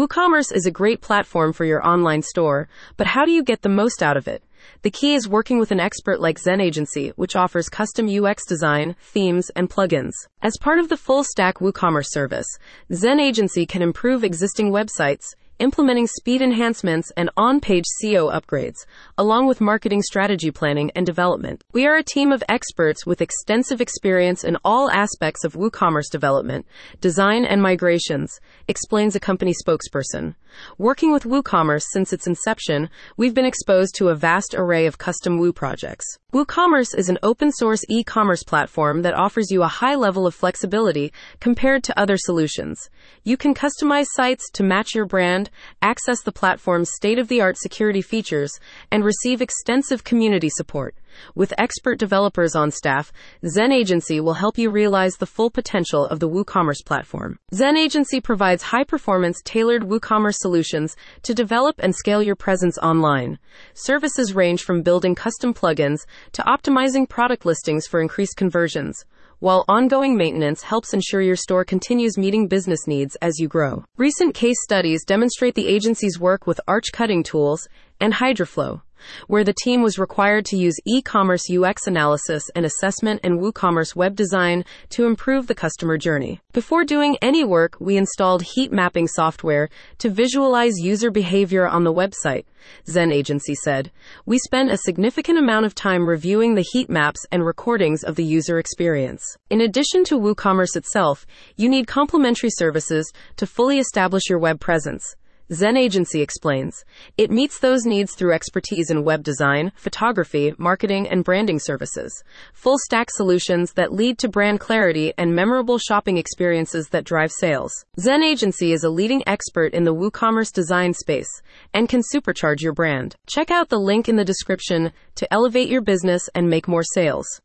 WooCommerce is a great platform for your online store, but how do you get the most out of it? The key is working with an expert like Zen Agency, which offers custom UX design, themes, and plugins. As part of the full stack WooCommerce service, Zen Agency can improve existing websites, implementing speed enhancements and on page SEO upgrades, along with marketing strategy planning and development. We are a team of experts with extensive experience in all aspects of WooCommerce development, design, and migrations, explains a company spokesperson. Working with WooCommerce since its inception, we've been exposed to a vast array of custom Woo projects. WooCommerce is an open source e commerce platform that offers you a high level of flexibility compared to other solutions. You can customize sites to match your brand, access the platform's state of the art security features, and receive extensive community support. With expert developers on staff, Zen Agency will help you realize the full potential of the WooCommerce platform. Zen Agency provides high performance, tailored WooCommerce solutions to develop and scale your presence online. Services range from building custom plugins to optimizing product listings for increased conversions while ongoing maintenance helps ensure your store continues meeting business needs as you grow. Recent case studies demonstrate the agency's work with Arch Cutting Tools and HydraFlow where the team was required to use e commerce UX analysis and assessment and WooCommerce web design to improve the customer journey. Before doing any work, we installed heat mapping software to visualize user behavior on the website, Zen Agency said. We spent a significant amount of time reviewing the heat maps and recordings of the user experience. In addition to WooCommerce itself, you need complementary services to fully establish your web presence. Zen Agency explains. It meets those needs through expertise in web design, photography, marketing, and branding services. Full stack solutions that lead to brand clarity and memorable shopping experiences that drive sales. Zen Agency is a leading expert in the WooCommerce design space and can supercharge your brand. Check out the link in the description to elevate your business and make more sales.